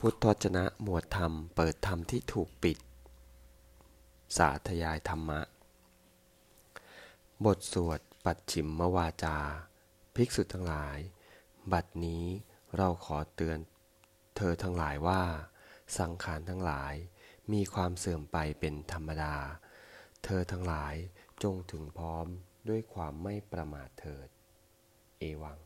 พุทธวจนะหมวดธรรมเปิดธรรมที่ถูกปิด สาธยายธรรมะ บทสวดปัดฉิมมวาจา ภิกษุทั้งหลาย บัดนี้เราขอเตือน เธอทั้งหลายว่า สังขารทั้งหลายมีความเสื่อมไปเป็นธรรมดา เธอทั้งหลายจงถึงพร้อมด้วยความไม่ประมาทเถิด เอวัง